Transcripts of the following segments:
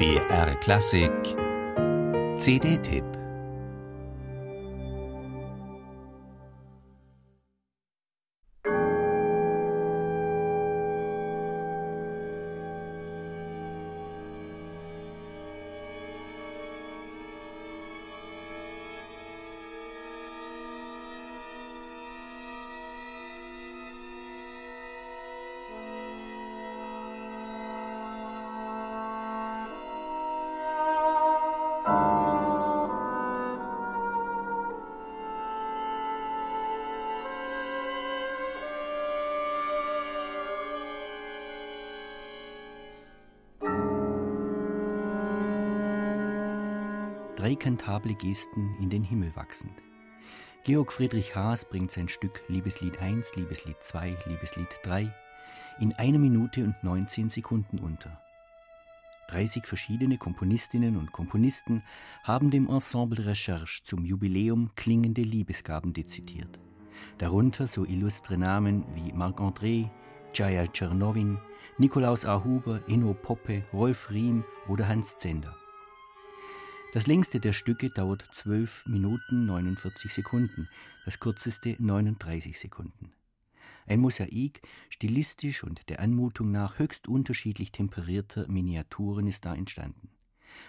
BR Klassik. CD-Tipp drei kantable Gesten in den Himmel wachsend. Georg Friedrich Haas bringt sein Stück Liebeslied 1, Liebeslied 2, Liebeslied 3 in einer Minute und 19 Sekunden unter. 30 verschiedene Komponistinnen und Komponisten haben dem Ensemble Recherche zum Jubiläum klingende Liebesgaben dezidiert. Darunter so illustre Namen wie Marc-André, Jaya Czernowin, Nikolaus A. Huber, Enno Poppe, Rolf Riem oder Hans Zender. Das längste der Stücke dauert 12 Minuten 49 Sekunden, das kürzeste 39 Sekunden. Ein Mosaik, stilistisch und der Anmutung nach höchst unterschiedlich temperierter Miniaturen ist da entstanden.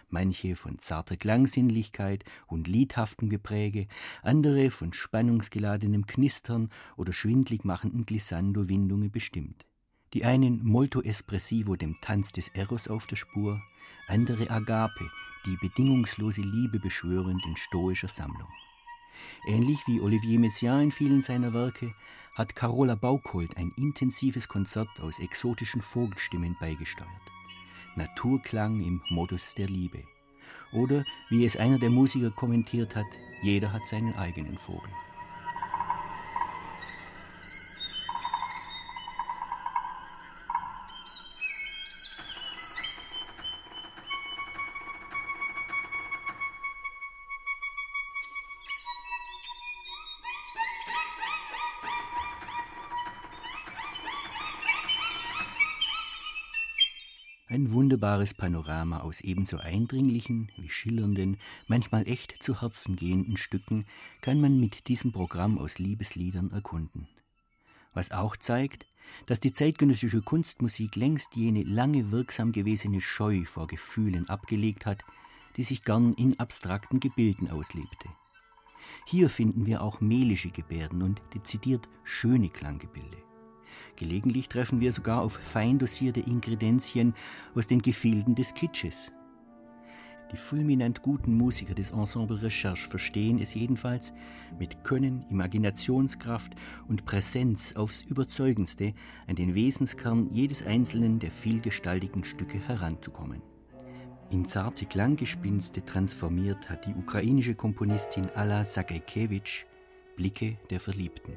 Manche von zarter Klangsinnlichkeit und liedhaftem Gepräge, andere von spannungsgeladenem Knistern oder schwindlig machenden Glissando-Windungen bestimmt. Die einen molto espressivo dem Tanz des Eros auf der Spur, andere Agape, die bedingungslose Liebe beschwörend in stoischer Sammlung. Ähnlich wie Olivier Messiaen in vielen seiner Werke hat Carola Baukold ein intensives Konzert aus exotischen Vogelstimmen beigesteuert. Naturklang im Modus der Liebe. Oder, wie es einer der Musiker kommentiert hat, jeder hat seinen eigenen Vogel. Ein wunderbares Panorama aus ebenso eindringlichen wie schillernden, manchmal echt zu Herzen gehenden Stücken kann man mit diesem Programm aus Liebesliedern erkunden. Was auch zeigt, dass die zeitgenössische Kunstmusik längst jene lange wirksam gewesene Scheu vor Gefühlen abgelegt hat, die sich gern in abstrakten Gebilden auslebte. Hier finden wir auch melische Gebärden und dezidiert schöne Klanggebilde. Gelegentlich treffen wir sogar auf fein dosierte Ingredienzien aus den Gefilden des Kitsches. Die fulminant guten Musiker des Ensemble Recherche verstehen es jedenfalls, mit Können, Imaginationskraft und Präsenz aufs Überzeugendste an den Wesenskern jedes einzelnen der vielgestaltigen Stücke heranzukommen. In zarte Klanggespinste transformiert hat die ukrainische Komponistin Alla Sagajkewitsch Blicke der Verliebten.